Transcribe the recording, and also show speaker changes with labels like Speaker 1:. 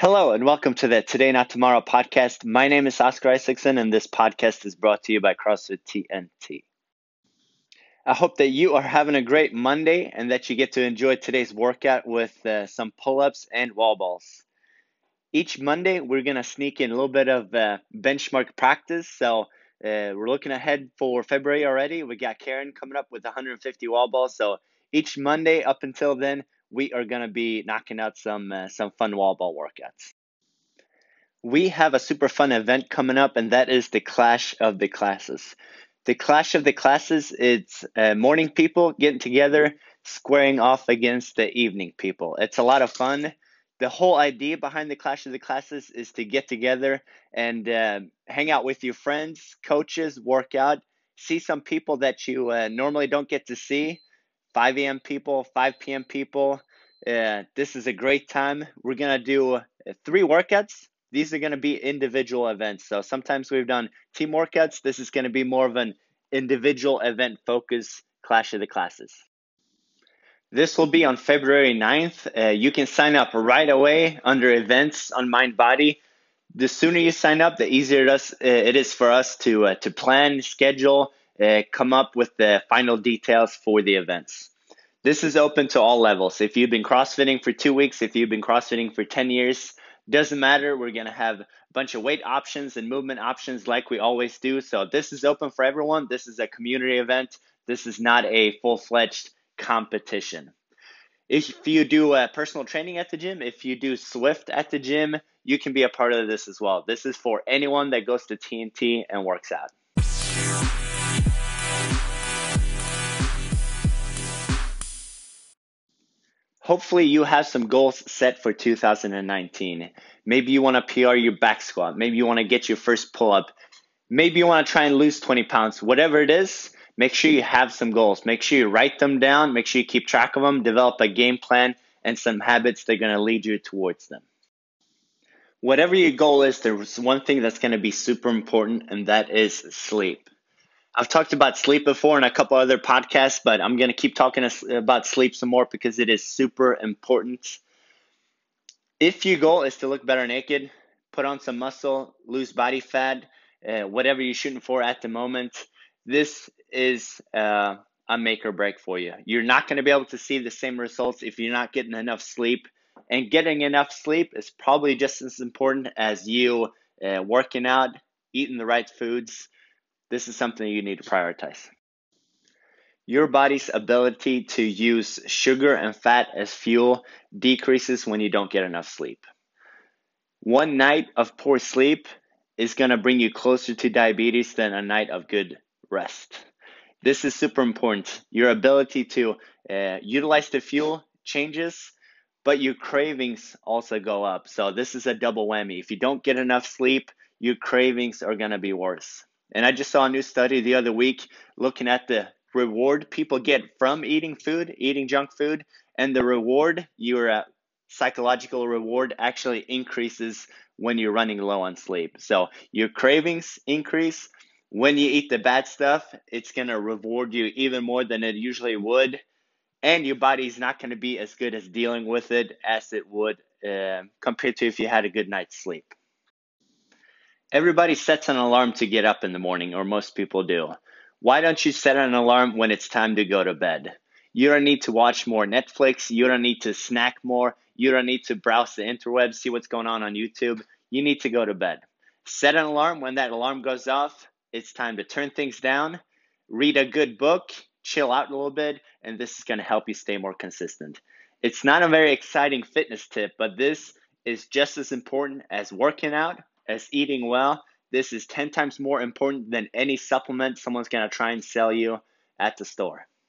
Speaker 1: Hello and welcome to the Today Not Tomorrow podcast. My name is Oscar Isaacson and this podcast is brought to you by CrossFit TNT. I hope that you are having a great Monday and that you get to enjoy today's workout with uh, some pull ups and wall balls. Each Monday, we're going to sneak in a little bit of uh, benchmark practice. So, uh, we're looking ahead for February already. We got Karen coming up with 150 wall balls. So, each Monday up until then, we are going to be knocking out some uh, some fun wall ball workouts. We have a super fun event coming up, and that is the Clash of the Classes. The Clash of the Classes, it's uh, morning people getting together, squaring off against the evening people. It's a lot of fun. The whole idea behind the Clash of the Classes is to get together and uh, hang out with your friends, coaches, work out, see some people that you uh, normally don't get to see 5 a.m. people, 5 p.m. people. Uh, this is a great time. We're going to do uh, three workouts. These are going to be individual events. So sometimes we've done team workouts. This is going to be more of an individual event focus clash of the classes. This will be on February 9th. Uh, you can sign up right away under events on Mindbody. The sooner you sign up, the easier it is, uh, it is for us to, uh, to plan, schedule, uh, come up with the final details for the events. This is open to all levels. If you've been CrossFitting for two weeks, if you've been CrossFitting for 10 years, doesn't matter. We're going to have a bunch of weight options and movement options like we always do. So this is open for everyone. This is a community event. This is not a full fledged competition. If you do uh, personal training at the gym, if you do Swift at the gym, you can be a part of this as well. This is for anyone that goes to TNT and works out. Hopefully, you have some goals set for 2019. Maybe you want to PR your back squat. Maybe you want to get your first pull up. Maybe you want to try and lose 20 pounds. Whatever it is, make sure you have some goals. Make sure you write them down. Make sure you keep track of them. Develop a game plan and some habits that are going to lead you towards them. Whatever your goal is, there's one thing that's going to be super important, and that is sleep. I've talked about sleep before in a couple other podcasts, but I'm going to keep talking about sleep some more because it is super important. If your goal is to look better naked, put on some muscle, lose body fat, uh, whatever you're shooting for at the moment, this is uh, a make or break for you. You're not going to be able to see the same results if you're not getting enough sleep. And getting enough sleep is probably just as important as you uh, working out, eating the right foods this is something you need to prioritize. Your body's ability to use sugar and fat as fuel decreases when you don't get enough sleep. One night of poor sleep is going to bring you closer to diabetes than a night of good rest. This is super important. Your ability to uh, utilize the fuel changes, but your cravings also go up. So, this is a double whammy. If you don't get enough sleep, your cravings are going to be worse. And I just saw a new study the other week looking at the reward people get from eating food, eating junk food, and the reward, your uh, psychological reward, actually increases when you're running low on sleep. So your cravings increase. When you eat the bad stuff, it's going to reward you even more than it usually would. And your body's not going to be as good as dealing with it as it would uh, compared to if you had a good night's sleep. Everybody sets an alarm to get up in the morning, or most people do. Why don't you set an alarm when it's time to go to bed? You don't need to watch more Netflix. You don't need to snack more. You don't need to browse the interwebs, see what's going on on YouTube. You need to go to bed. Set an alarm. When that alarm goes off, it's time to turn things down, read a good book, chill out a little bit, and this is going to help you stay more consistent. It's not a very exciting fitness tip, but this is just as important as working out as eating well, this is 10 times more important than any supplement someone's going to try and sell you at the store.